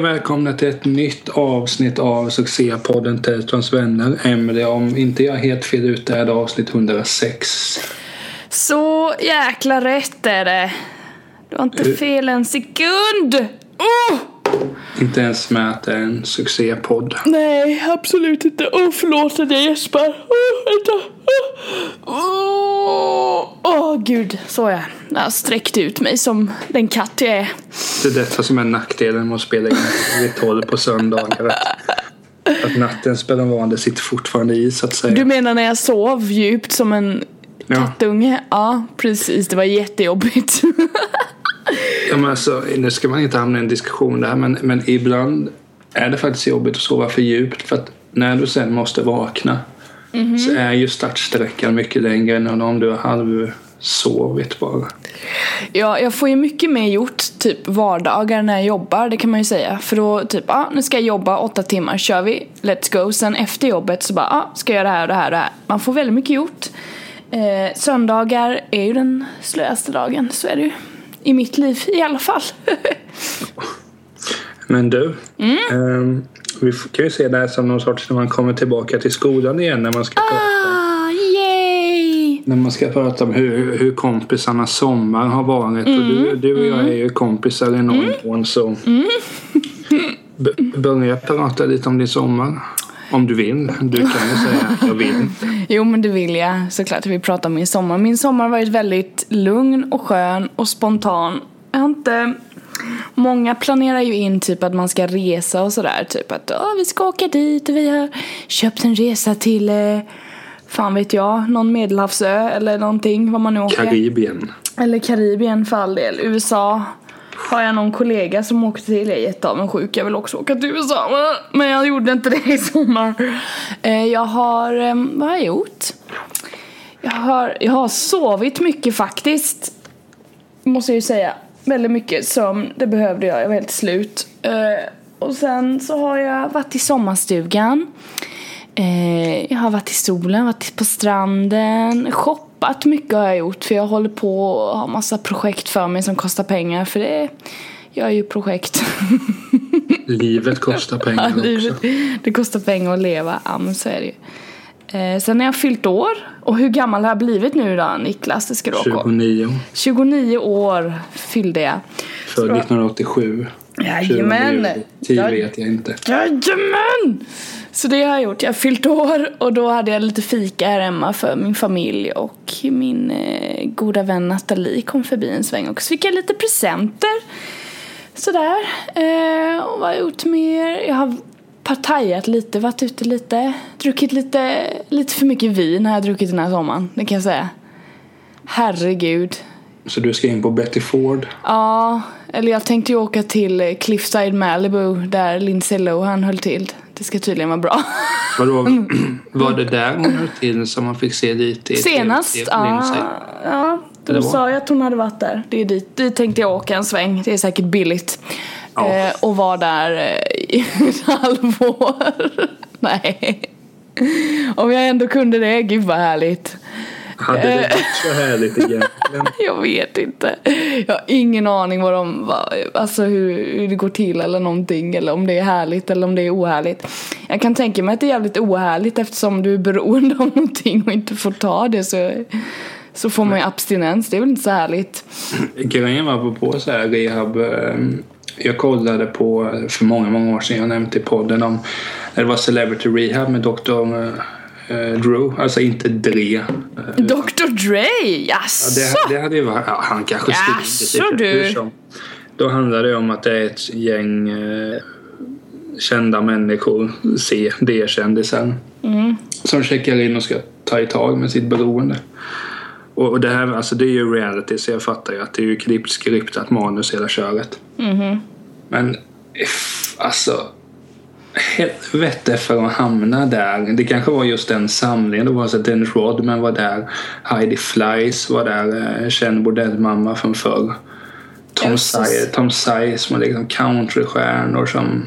och välkomna till ett nytt avsnitt av succépodden Teltrons vänner. Emelie, om inte jag är helt fel ute är det avsnitt 106. Så jäkla rätt är det. Du har inte fel en sekund. Oh! Inte ens med att det är en succépodd. Nej, absolut inte. Åh, förlåt att jag gäspar. Åh, vänta. Åh, åh, gud. Så jag. Jag har sträckt ut mig som den katt jag är. Det är detta som är nackdelen med att spela in vid 12 på söndagar. Att, att nattens beroende sitter fortfarande i så att säga. Du menar när jag sov djupt som en Ja. kattunge? Ja, precis. Det var jättejobbigt. Ja, men alltså, nu ska man inte hamna i en diskussion där men, men ibland är det faktiskt jobbigt att sova för djupt för att när du sen måste vakna så är ju startsträckan mycket längre än om du har halvsovit bara. Ja, jag får ju mycket mer gjort typ vardagar när jag jobbar, det kan man ju säga. För då typ, ja ah, nu ska jag jobba åtta timmar, kör vi, let's go. Sen efter jobbet så bara, ja ah, ska jag göra det här och det här och det här. Man får väldigt mycket gjort. Eh, söndagar är ju den slöaste dagen, så är det ju. I mitt liv i alla fall. Men du, ehm, vi kan ju se det här som någon sorts när man kommer tillbaka till skolan igen när man ska prata, ah, yay! när man ska prata om hur, hur kompisarnas sommar har varit. Och du, du och jag är ju kompisar i någon mån så B- börja prata lite om din sommar. Om du vill. Du kan ju säga jag vill inte. Jo men det vill jag såklart. Vi pratar om min sommar. Min sommar har varit väldigt lugn och skön och spontan. Jag har inte... Många planerar ju in typ att man ska resa och sådär. Typ att Åh, vi ska åka dit och vi har köpt en resa till eh, fan vet jag, någon medelhavsö eller någonting vad man nu åker. Karibien. Eller Karibien för all del. USA har jag någon kollega som åkte till. Jag är jätteavundsjuk. Jag vill också åka till USA. Men jag gjorde inte det i sommar. Eh, jag har, eh, vad har jag gjort? Jag har, jag har sovit mycket faktiskt. Måste jag ju säga. Väldigt mycket sömn. Det behövde jag. Jag var helt slut. Eh, och sen så har jag varit i sommarstugan. Jag har varit i solen, varit på stranden, shoppat mycket har jag gjort för jag håller på och har massa projekt för mig som kostar pengar för det jag är ju projekt. Livet kostar pengar också. Livet, det kostar pengar att leva, ja men så är det ju. Eh, sen har jag fyllt år och hur gammal har jag blivit nu då Niklas? Det ska du ha koll. 29. 29 år fyllde jag. För 1987. Jajamän! 10 Jag- vet jag inte. Jajamän! Så det har jag gjort. Jag har fyllt år och då hade jag lite fika här hemma för min familj och min eh, goda vän Nathalie kom förbi en sväng och så fick jag lite presenter. Sådär. Eh, och vad har jag gjort mer? Jag har partajat lite, varit ute lite. Druckit lite, lite för mycket vin har jag druckit den här sommaren, det kan jag säga. Herregud. Så du ska in på Betty Ford. Ja, eller jag tänkte ju åka till Cliffside Malibu där Lindsay Lohan höll till. Det ska tydligen vara bra. Vadå, var det där hon höll till som man fick se i Senast, i- ja. Ja vad? sa jag att hon hade varit där. Det är dit, dit tänkte jag åka en sväng. Det är säkert billigt. Ja. Eh, och vara där eh, i ett halvår. Nej. Om jag ändå kunde det, gud vad härligt. Hade det varit så härligt egentligen? Jag vet inte. Jag har ingen aning vad de, vad, alltså hur, hur det går till eller någonting. Eller om det är härligt eller om det är ohärligt. Jag kan tänka mig att det är jävligt ohärligt eftersom du är beroende av någonting och inte får ta det så, så får man ju abstinens. Det är väl inte så härligt. Grejen var på så här rehab. eh, Jag kollade på för många, många år sedan. Jag nämnde i podden om det var Celebrity Rehab med Dr. eh, Drew. Alltså inte Dre. Eh, Dr Dre, Ja, jaså? det, det hade ju varit, ja, han kanske Jaså, skrivit du. som. Då handlar det om att det är ett gäng eh, kända människor, C, D-kändisar, Mm. som checkar in och ska ta i tag med sitt beroende. Och, det här, alltså det är ju reality så jag fattar ju att det är ju klippt, skriptat manus hela köret. Mhm. Men if, alltså helvete för att hamna där. Det kanske var just den samlingen. Det var så att Dennis Rodman var där. Heidi Fleiss var där. eh, Känd bordellmamma från förr. Tom Tom Size som var liksom countrystjärnor som...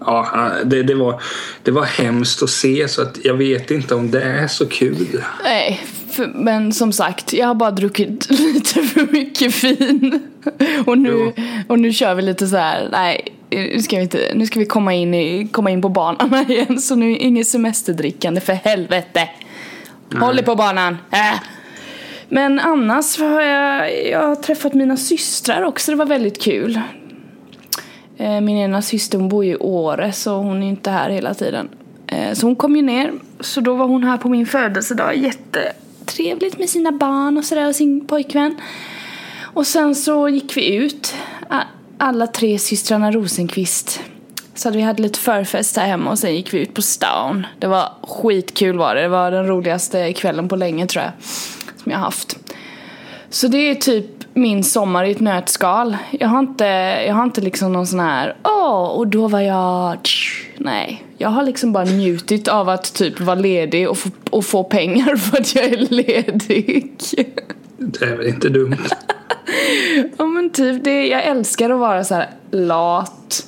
Ja, det, det, var, det var hemskt att se så att jag vet inte om det är så kul. Nej, för, men som sagt, jag har bara druckit lite för mycket vin. Och nu, och nu kör vi lite så här, nej, nu ska vi, inte, nu ska vi komma, in i, komma in på banan igen så nu inget semesterdrickande för helvete. Håll er på banan. Äh. Men annars har jag, jag har träffat mina systrar också, det var väldigt kul. Eh, Min ena syster hon bor ju i Åre så hon är inte här hela tiden. Eh, Så hon kom ju ner, så då var hon här på min födelsedag. Jättetrevligt med sina barn och sådär och sin pojkvän. Och sen så gick vi ut, a- alla tre systrarna Rosenqvist. Så att vi hade lite förfest här hemma och sen gick vi ut på stan. Det var skitkul var det, det var den roligaste kvällen på länge tror jag. Som jag haft. Så det är typ min sommar i ett nötskal. Jag har inte, jag har inte liksom någon sån här, åh, och då var jag, tsch, nej. Jag har liksom bara njutit av att typ vara ledig och få, och få pengar för att jag är ledig. Det är väl inte dumt. Ja men typ, det, jag älskar att vara så här lat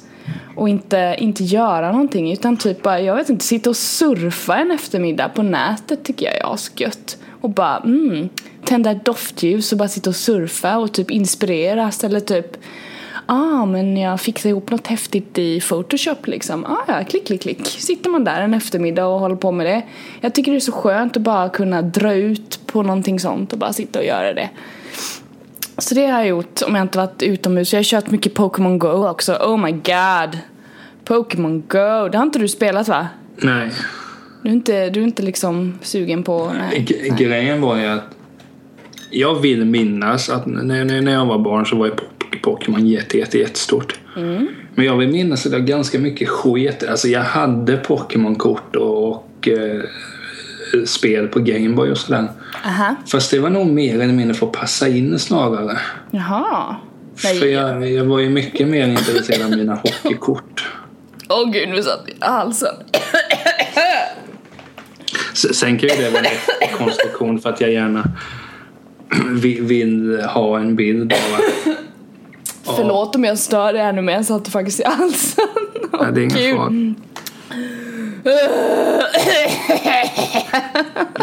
och inte, inte göra någonting utan typ bara, jag vet inte, sitta och surfa en eftermiddag på nätet tycker jag är asgött. Och bara, mm, tända ett doftljus och bara sitta och surfa och typ inspireras eller typ Ah, men jag fixar ihop något häftigt i Photoshop liksom. Ah, ja, klick, klick, klick. Sitter man där en eftermiddag och håller på med det. Jag tycker det är så skönt att bara kunna dra ut på någonting sånt och bara sitta och göra det. Så det har jag gjort om jag inte varit utomhus. Jag har kört mycket Pokémon Go också. Oh my god. Pokémon Go. Det har inte du spelat va? Nej. Du är inte, du är inte liksom sugen på... Nej. G- grejen var ju att jag vill minnas att när, när, jag var barn så var ju Pok- Pokémon jätte, jätte, jättestort. Men jag vill minnas att det var ganska mycket skit. Alltså jag hade Pokémon-kort och, och eh, spel på Gameboy och sådär. Aha. Fast det var nog mer eller mindre för att passa in snarare. Jaha. För Nej. jag, jag var ju mycket mer intresserad av mina hockeykort. Åh gud, nu satt jag i halsen. Sen kan ju det vara en konstruktion för att jag gärna vill, vill ha en bild av att Förlåt om jag stör dig ännu mer. Jag satt faktiskt i halsen. Nej, det är ingen fara.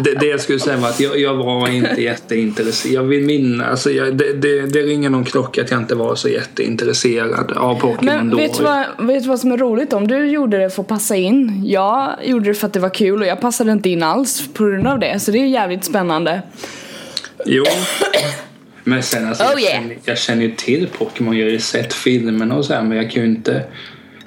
Det, det jag skulle säga var att jag, jag var inte jätteintresserad. Jag vill minnas, alltså jag, det, det, det ringer någon klocka att jag inte var så jätteintresserad av Pokémon Men då. vet du, vad, vet du vad som är roligt? Om du gjorde det för att passa in. Jag gjorde det för att det var kul och jag passade inte in alls på grund av det. Så det är jävligt spännande. Jo. Men sen alltså, Oh, jag, yeah. känner, jag känner ju till Pokémon, jag har ju sett filmerna och så här, men jag kan ju inte...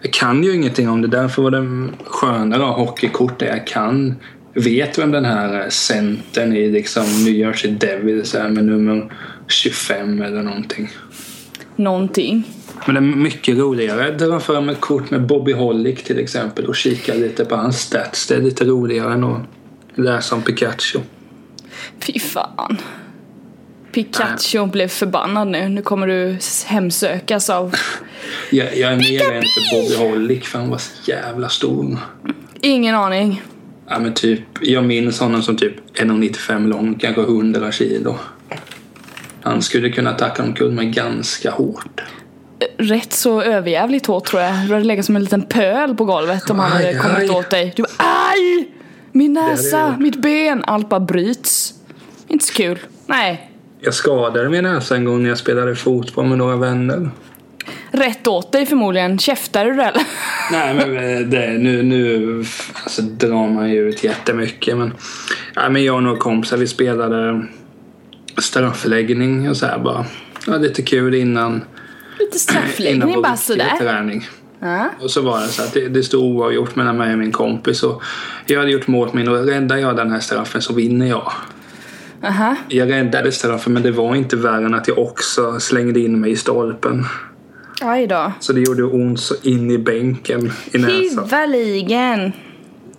Jag kan ju ingenting om det, därför var det skönare att ha hockeykort där jag kan. Vet vem den här centern i liksom New Jersey Devils är med nummer 25 eller någonting. Någonting. Men det är mycket roligare. att dra fram ett kort med Bobby Hollick till exempel och kika lite på hans stats. Det är lite roligare än att läsa om Pikachu. Fy fan. Pikachu blev förbannad nu. Nu kommer du hemsökas av Jag, jag är mer rädd för Bobby Hollick för han var så jävla stor. ingen aning. Ja men typ, jag minns honom som typ 1,95 lång, kanske 100 kilo. Han skulle kunna tacka omkull mig ganska hårt. Rätt så överjävligt hårt tror jag. Du hade legat som en liten pöl på golvet om han hade Aj, kommit aj. åt dig. Du bara aj! Min näsa, mitt ben, allt bara bryts. Inte så kul. Nej. Jag skadade min näsa en gång när jag spelade fotboll med några vänner. Rätt åt dig förmodligen. Käftade du eller? Nej men eh, det, nu, nu alltså, drar man ju ut jättemycket. Men, ja, men jag och några kompisar vi spelade straffläggning och så här bara. Ja, lite kul innan, Lite innan straffläggning vår bara sådär. träning. Ja. Och så var det så att det, det stod oavgjort mellan mig och min kompis. Och jag hade gjort mål min och räddar jag den här straffen så vinner jag. Aha. Jag räddade straffen men det var inte värre än att jag också slängde in mig i stolpen. Aj då. Så det gjorde ont så in i bänken i näsan. Hyvaligen.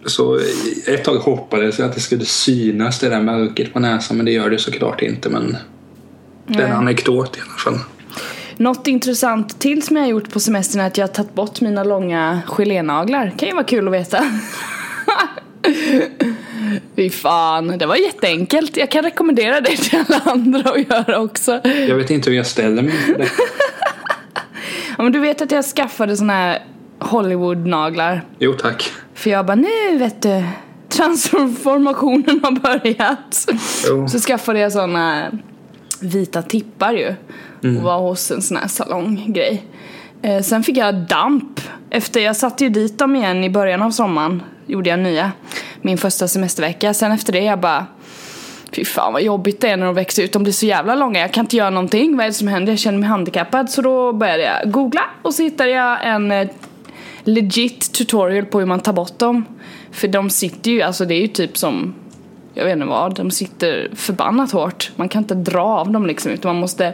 Så ett tag hoppades jag att det skulle synas det där märket på näsan men det gör det såklart inte. Men det är en anekdot i alla fall. Något intressant till som jag har gjort på semestern är att jag har tagit bort mina långa gelénaglar. Kan ju vara kul att veta. Fy fan, det var jätteenkelt. Jag kan rekommendera det till alla andra att göra också. Jag vet inte hur jag ställer mig inför det. Ja, men du vet att jag skaffade såna här Hollywood-naglar. Jo tack. För jag bara, nu vet du, transformationen har börjat. Jo. Så skaffade jag såna vita tippar ju. Och var hos en sån här salonggrej. Eh, sen fick jag damp. Efter, jag satte ju dit dem igen i början av sommaren. Gjorde jag nya. Min första semestervecka. Sen efter det jag bara Fy fan vad jobbigt det är när de växer ut. De blir så jävla långa. Jag kan inte göra någonting. Vad är det som händer? Jag känner mig handikappad. Så då började jag googla och så hittade jag en eh, legit tutorial på hur man tar bort dem. För de sitter ju, alltså det är ju typ som jag vet inte vad, de sitter förbannat hårt. Man kan inte dra av dem liksom utan man måste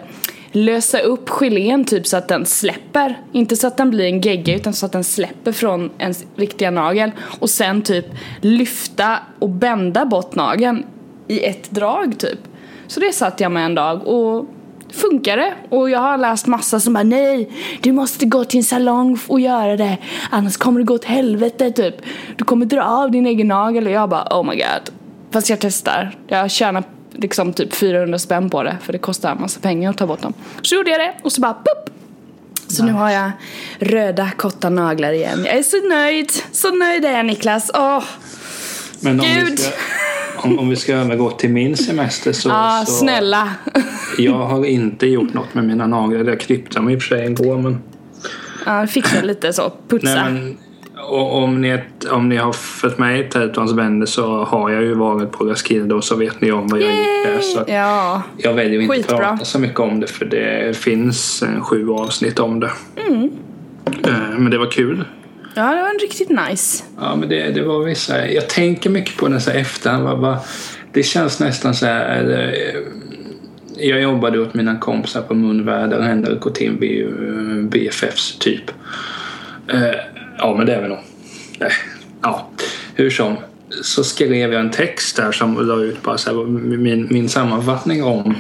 lösa upp gelén typ så att den släpper. Inte så att den blir en gegga utan så att den släpper från ens riktiga nagel. Och sen typ lyfta och bända bort nageln i ett drag typ. Så det satt jag med en dag och funkade. Och jag har läst massa som bara nej, du måste gå till en salong och göra det. Annars kommer det gå åt helvete typ. Du kommer dra av din egen nagel och jag bara oh my god. Fast jag testar. Jag tjänar liksom typ 400 spänn på det för det kostar en massa pengar att ta bort dem. Så gjorde jag det och så bara pop! Så nice. nu har jag röda korta naglar igen. Jag är så nöjd! Så nöjd är jag Niklas. Åh! Men om Gud! Vi ska, om, om vi ska övergå till min semester så... Ja, så, snälla! jag har inte gjort något med mina naglar. Jag klippte dem i och för sig igår men... Ja, fixa lite så. Putsa. Nej, men, och om ni, om ni har följt med i Tätons vänner så har jag ju varit på Roskilde och så vet ni om vad jag gick där. Så ja. Jag väljer att inte prata så mycket om det för det finns en sju avsnitt om det. Mm. Eh, men det var kul. Ja, det var riktigt nice. Ja, men det, det var vissa... Jag tänker mycket på det så här efterhand. det känns nästan så här... Eh, jag jobbade åt mina kompisar på Munvärder, Henrik och Tim, BFFs typ. Eh, Ja, men det är väl nog. Ja, hur som. Så skrev jag en text där som la ut bara så här, min, min sammanfattning om,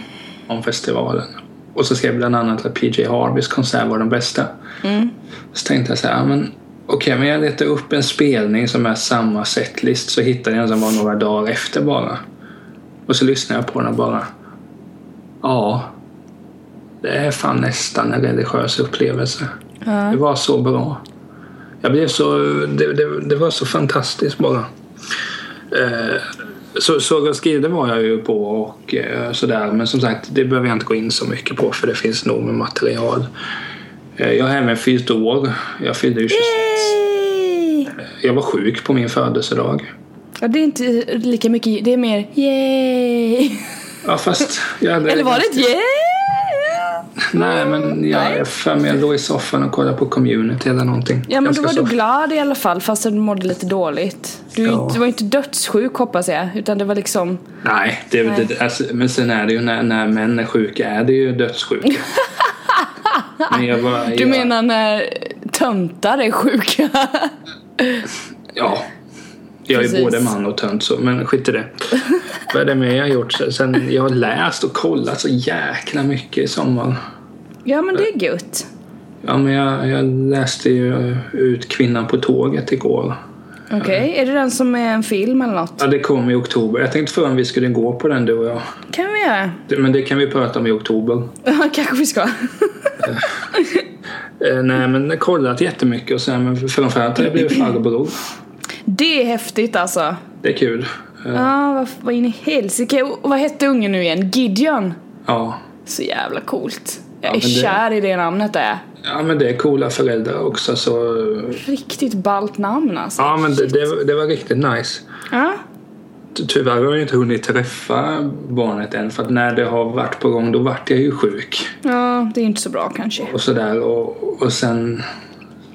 om festivalen. Och så skrev jag bland annat att PJ Harveys konsert var den bästa. Mm. Så tänkte jag så här, men okej, okay, men jag letar upp en spelning som är samma setlist så hittade jag en som var några dagar efter bara. Och så lyssnade jag på den och bara, ja, det är fan nästan en religiös upplevelse. Mm. Det var så bra. Jag blev så, det, det, det var så fantastiskt bara. Eh, så, så Roskilde var jag ju på och eh, sådär men som sagt det behöver jag inte gå in så mycket på för det finns nog med material. Eh, jag har även fyllt år. Jag fyllde ju 26. Yay! Jag var sjuk på min födelsedag. Ja, det är inte lika mycket, det är mer yay! Ja fast... Jag Eller var det ett yay? Nej, men jag är för mig jag låg i soffan och kollade på community eller någonting. Ja, men då var du glad i alla fall fast du mådde lite dåligt. Du, ja. du var inte dödssjuk hoppas jag, utan det var liksom... Nej, det, Nej. Det, alltså, men sen är det ju när, när män är sjuka är det ju dödssjuka. men jag var, jag... Du menar när töntar är sjuka? ja, jag är både man och tönt så, men skit i det. Vad är det mer jag har gjort? Sen, jag har läst och kollat så jäkla mycket i sommar. Ja, men det är gött. Ja, men jag, jag läste ju ut Kvinnan på tåget igår. Okej, okay. är det den som är en film eller något? Ja, det kom i oktober. Jag tänkte fråga om vi skulle gå på den du och jag. kan vi göra. Men det kan vi prata om i oktober. Ja, kanske vi ska. Eh, nej, men jag har kollat jättemycket och sen, men framförallt har jag blivit farbror. Det är häftigt alltså. Det är kul. Ja, ah, vad, vad in i helsike. Vad hette ungen nu igen? Gideon? Ja. Så jävla coolt. Jag är ja, kär i det namnet är Ja men det är coola föräldrar också så... Riktigt ballt namn alltså. Ja men det, det, det, var riktigt nice. Ja. Tyvärr har jag inte hunnit träffa barnet än för att när det har varit på gång då vart jag ju sjuk. Ja, det är inte så bra kanske. Och sådär och, och sen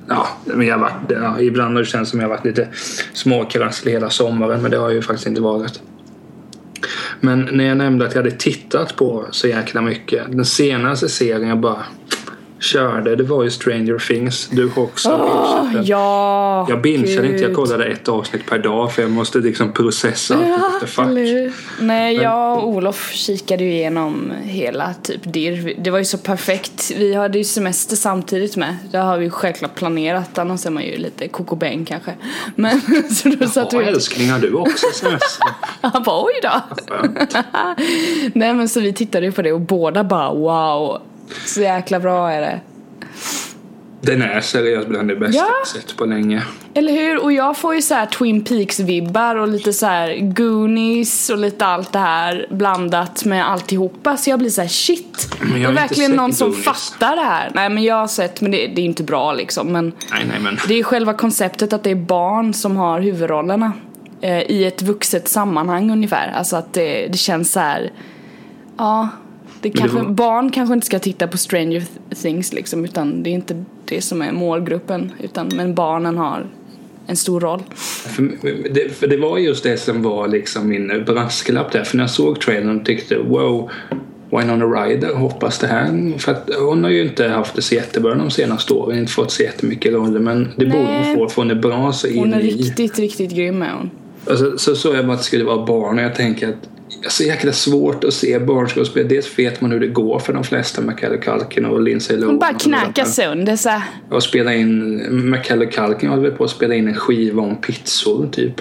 ja, men jag varit, ja, ibland har det känts som jag varit lite småkrasslig hela sommaren men det har jag ju faktiskt inte varit. Men när jag nämnde att jag hade tittat på så jäkla mycket. Den senaste serien jag bara körde det var ju Stranger Things. Du har också oh, Ja, Jag bingeade inte, jag kollade ett avsnitt per dag för jag måste liksom processa ja, Nej, jag och Olof kikade ju igenom hela typ DIR. Det var ju så perfekt. Vi hade ju semester samtidigt med. Det har vi ju självklart planerat, annars är man ju lite kokobäng kanske. Men så då satt vi... älskling, har du också semester? Han bara oj då. Nej men så vi tittade ju på det och båda bara wow så jäkla bra är det. Den är seriöst bland det bästa Ja. jag sett på länge. Eller hur? Och jag får ju så här Twin Peaks-vibbar och lite så här Goonies och lite allt det här blandat med alltihopa. Så jag blir så här shit. Men jag det är verkligen någon som Goonies. fattar det här. Nej men jag har sett, men det, det är inte bra liksom. Men Nej, nej, men. det är själva konceptet att det är barn som har huvudrollerna. Eh, I ett vuxet sammanhang ungefär. Alltså att det, det känns så här. Ja. Det det kanske, var- Barn kanske inte ska titta på Stranger Things liksom. Utan det är inte det som är målgruppen. Utan, men barnen har en stor roll. För det, för det var just det som var liksom min brasklapp där. För när jag såg trailern tyckte jag wow, Winona Ryder, hoppas det här. För att hon har ju inte haft det så jättebra de senaste åren. Inte fått så jättemycket roller. Men det borde Nej. hon få för hon är bra så in Hon är i. riktigt, riktigt grym är hon. Alltså, så såg jag bara att det skulle vara barn och jag tänker att det är så jäkla svårt att se barnskådespel. Dels vet man hur det går för de flesta, Macaulay Culkin och Lindsay Lohan. Hon bara de- sönder här. och spela in, Macaulay Culkin håller väl på att spela in en skiva om pizzor typ.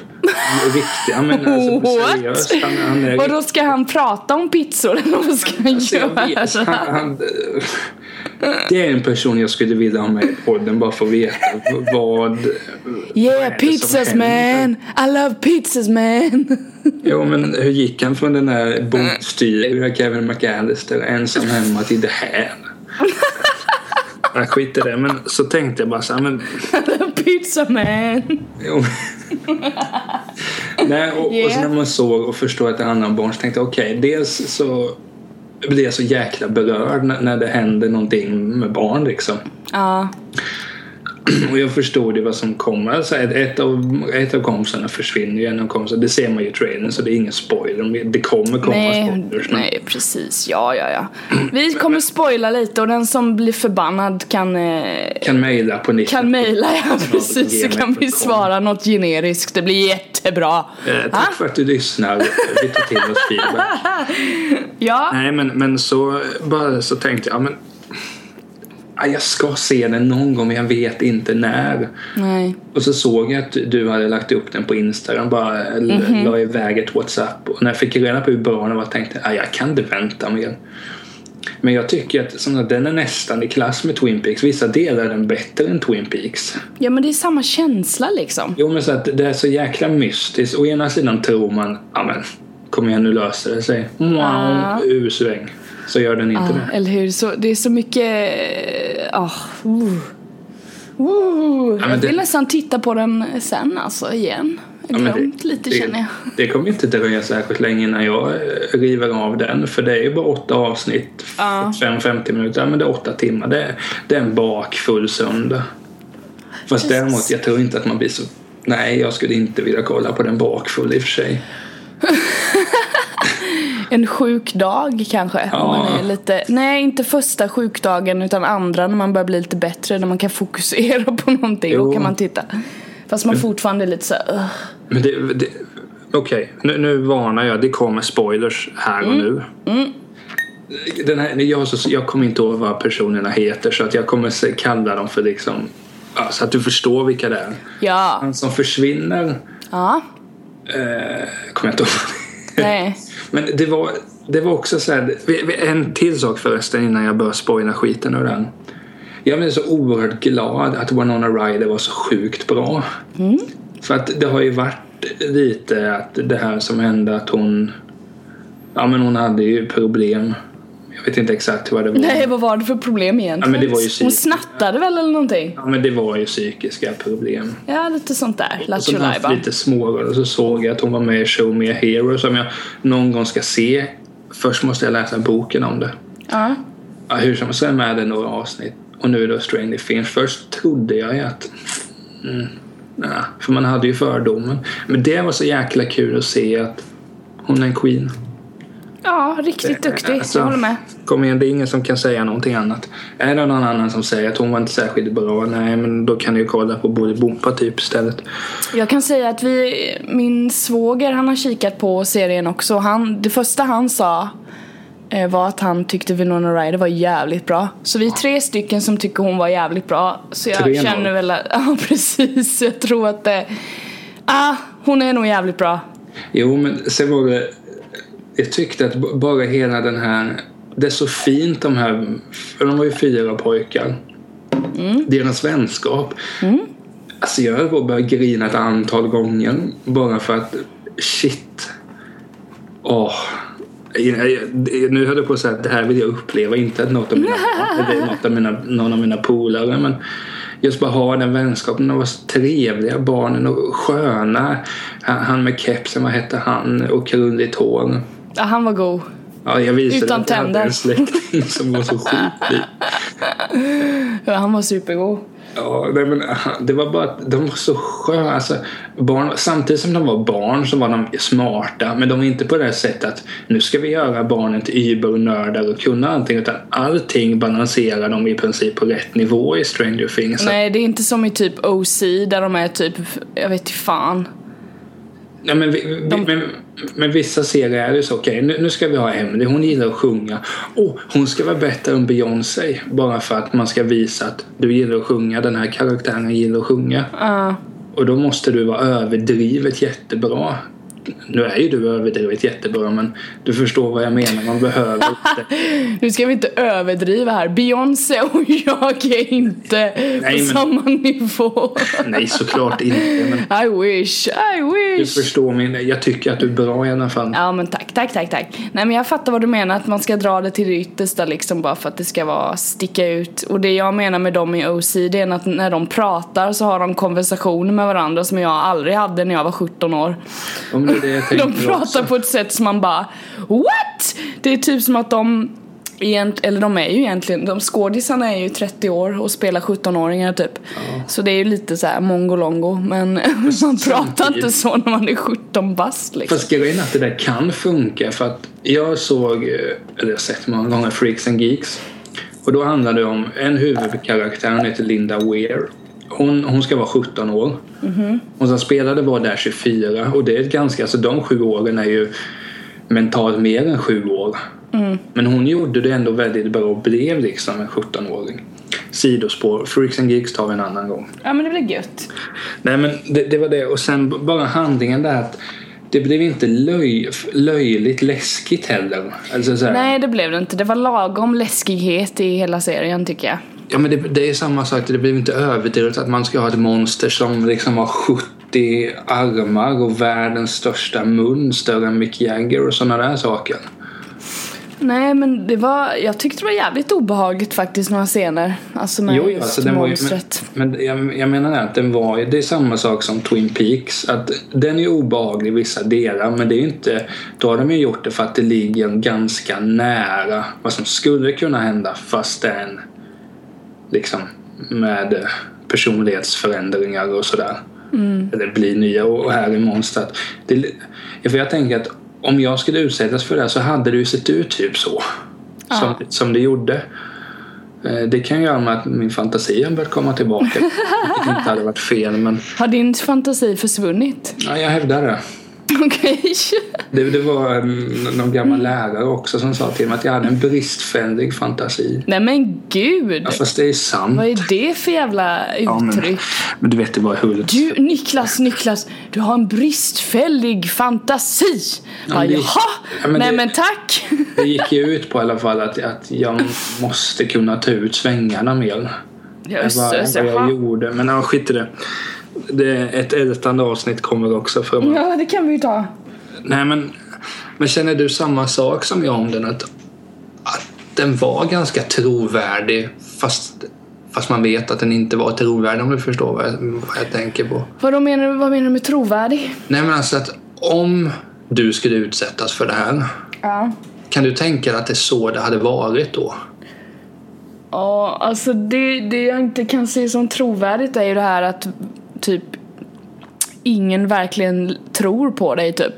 Riktiga, men alltså seriöst. Han, han är Och då ska han prata om pizzor eller vad ska han Alltså, jag vet, göra? han, han, det är en person jag skulle vilja ha med i podden bara för att veta vad... vad Yeah, det pizzas man! I love pizzas man! Jo men hur gick han från den där bondstyriga Kevin McAllister ensam hemma till det här? Jag skit i det men så tänkte jag bara så här, men Pizza man! Jo. Nej, och, och så Yeah. när man såg och förstod att det handlar om barn så tänkte jag okej, dels så blir jag så jäkla berörd när, när det händer någonting med barn liksom. Ja, Och jag förstod ju vad som kommer. Alltså ett, ett, av, ett av kompisarna försvinner ju, en av kompisarna. Det ser man ju i trailern så det är ingen spoiler. Det kommer komma nej, spoilers. Men, nej precis. Ja, ja, ja. Vi kommer spoila lite och den som blir förbannad kan, eh, kan mejla på Nick. kan mejla. Ja, precis. Så kan vi svara något generiskt. Det blir jättebra. Eh, Ha? tack för att du lyssnar. Vi tar till oss feedback. Ja, Nej men, men så bara så tänkte jag men jag ska se den någon gång men jag vet inte när. nej. Och så såg jag att du hade lagt upp den på Instagram bara l- Mhm. la iväg ett WhatsApp och när jag fick reda på hur bra den var tänkte jag "Ah, jag kan inte vänta mer. Men jag tycker att såna, den är nästan i klass med Twin Peaks. Vissa delar är den bättre än Twin Peaks. Ja, men det är samma känsla liksom. Jo men så att det är så jäkla mystiskt. Å ena sidan tror man, ja men kom igen nu löser det sig. Wow, Ja. U-sväng. Så gör den inte Ja, det. eller hur? Så, det är så mycket... ah, uh. Uh. men jag det- vill nästan titta på den sen alltså igen. Ja, Glömt lite det, känner jag. Det kommer inte dröja särskilt länge innan jag eh, river av den. För det är ju bara åtta avsnitt. Ja. 45-50 minuter. Ja, men det är åtta timmar. Det är, det är en bakfull söndag. Fast Precis. däremot, jag tror inte att man blir så... Nej, jag skulle inte vilja kolla på den bakfull i och för sig. En sjuk dag kanske. Ja. Man är lite, nej, inte första sjukdagen utan andra när man börjar bli lite bättre. När man kan fokusera på någonting. Jo. Då kan man titta. Fast man fortfarande är lite så här, "Ugh." Men det... det Okej, nu, nu varnar jag. Det kommer spoilers här och nu. Den här, jag, jag kommer inte ihåg vad personerna heter så att jag kommer kalla dem för liksom... Ja, så att du förstår vilka det är. Ja. Han som försvinner Ja. eh, kommer jag inte ihåg. Nej. Men det var, det var också så här, en till sak förresten innan jag börjar spoila skiten ur den. Jag blev så oerhört glad att Winona Ryder var så sjukt bra. För att det har ju varit lite att det här som hände att hon Ja men hon hade ju problem. Jag vet inte exakt vad det var. Nej, vad var det för problem egentligen? Ja, men det var ju Hon snattade väl eller någonting? Ja men det var ju psykiska problem. Ja, lite sånt där. Och så haft lite småroller och så såg jag att hon var med i Show Me a Hero som jag någon gång ska se. Först måste jag läsa boken om det. Ja. Ja, hur som så är med det några avsnitt. Och nu är det Stranger Things. Först trodde jag ju att... Mm, nej, för man hade ju fördomen. Men det var så jäkla kul att se att hon är en queen. Ja, riktigt duktig. Alltså, Jag håller med. Kom igen, det är ingen som kan säga någonting annat. Är det någon annan som säger att hon var inte särskilt bra? Nej, men då kan du ju kolla på Bolibompa typ istället. Jag kan säga att vi, min svåger han har kikat på serien också. Han, det första han sa eh, var att han tyckte Winona Ryder var jävligt bra. Så vi är tre stycken som tycker hon var jävligt bra. Så jag Tre noll. känner väl att, ja precis, jag tror att det, ah, hon är nog jävligt bra. Jo, men sen var det... Jag tyckte att bara hela den här... Det är så fint de här... För de var ju fyra pojkar. Deras vänskap. Alltså jag höll på att börja grina ett antal gånger bara för att shit. Åh. Nu höll jag på att säga att det här vill jag uppleva, inte att något av mina, något av mina, någon av mina polare. Men just bara ha den vänskapen. De var så trevliga barnen och sköna. Han, han med kepsen, vad hette han? Och krulligt hår. Ja, han var god. Ja, jag visade Utan att jag hade tänder. en släkting som var så sjuk. Ja, han var supergod. Ja, nej, men det var bara att de var så sköna. Alltså, barn, samtidigt som de var barn så var de smarta. Men de var inte på det här sättet att nu ska vi göra barnen till übernördar och kunna allting. Utan allting balanserar de i princip på rätt nivå i Stranger Things. Nej, det är inte som i typ OC där de är typ, jag vet inte fan. Nej, men, vi, vi, De- men, men vissa serier är det så. Okej, nu, nu ska vi ha Emily. Hon gillar att sjunga. Oh, hon ska vara bättre än Beyoncé. Bara för att man ska visa att du gillar att sjunga. Den här karaktären gillar att sjunga. Ja. Och då måste du vara överdrivet jättebra. Nu är ju du överdrivet jättebra men du förstår vad jag menar. Man behöver inte. Nu ska vi inte överdriva här. Beyoncé och jag är inte på men- samma nivå. Nej, såklart inte. Men I wish, I du wish. förstår min... Jag tycker att du är bra i alla fall. Ja men tack, tack, tack, tack. Nej men jag fattar vad du menar, att man ska dra det till det yttersta liksom bara för att det ska vara sticka ut. Och det jag menar med dem i OC det är att när de pratar så har de konversationer med varandra som jag aldrig hade när jag var 17 år. Om det är det jag tänker De pratar också. på ett sätt som man bara What? Det är typ som att de Egent, eller de är ju egentligen, de skådisarna är ju 30 år och spelar 17-åringar typ. Så det är ju lite så här mongolongo men man pratar inte så när man är 17 bast liksom. Fast grejen är att det där kan funka för att jag såg, eller jag har sett många gånger, Freaks and Geeks. Och då handlar det om en huvudkaraktär, hon heter Linda Weir. Hon, hon ska vara 17 år. Hon som spelade var där 24 och det är ganska, alltså de sju åren är ju mentalt mer än sju år. Men hon gjorde det ändå väldigt bra och blev liksom en 17-åring. Sidospår, Freaks and Geeks tar vi en annan gång. Ja men det blir gött. Nej men det, det var det och sen bara handlingen där att det blev inte löj, löjligt läskigt heller. Alltså Nej det blev det inte, det var lagom läskighet i hela serien tycker jag. Ja men det, det är samma sak, det blev inte överdrivet att man ska ha ett monster som liksom har 70 armar och världens största mun, större än Mick Jagger och sådana där saker. Nej men det var, jag tyckte det var jävligt obehagligt faktiskt några scener. Alltså med Jo, just alltså den var ju, monstret. men, men jag, jag menar att den var det är samma sak som Twin Peaks. Att den är obehaglig i vissa delar men det är inte, då har de ju gjort det för att det ligger ganska nära vad som skulle kunna hända fast det är en liksom med personlighetsförändringar och sådär. Eller blir nya och här i monstret. Det, för jag tänker att om jag skulle utsättas för det här så hade det ju sett ut typ så. Som, som det gjorde. Eh, Det kan göra med att min fantasi har börjat komma tillbaka. Vilket inte hade varit fel men Har din fantasi försvunnit? ja, jag hävdar det. Okej. Det, det var en, någon gammal lärare också som sa till mig att jag hade en bristfällig fantasi. Nej men gud! Ja, fast det är sant. Vad är det för jävla men- uttryck? Men du vet, det var Hults. Du, Niklas, Niklas, du har en bristfällig fantasi. Ja, men det- Jaha, Ja, men nej det- men tack. Det gick ju ut på i alla fall att, att jag måste kunna ta ut svängarna mer. Jösses, än vad jag gjorde. Men ja, skit i det. Det. Ett ältande avsnitt kommer också fram. Ja, det kan vi ju ta. Nej men, men känner du samma sak som jag om den? Att, att den var ganska trovärdig fast, fast man vet att den inte var trovärdig om du förstår vad jag, vad jag tänker på. Vad, menar, du- vad menar du med trovärdig? Nej men alltså att om du skulle utsättas för det här Ja. kan du tänka dig att det är så det hade varit då? Ja, alltså det, det jag inte kan se som trovärdigt är ju det här att typ ingen verkligen tror på dig typ.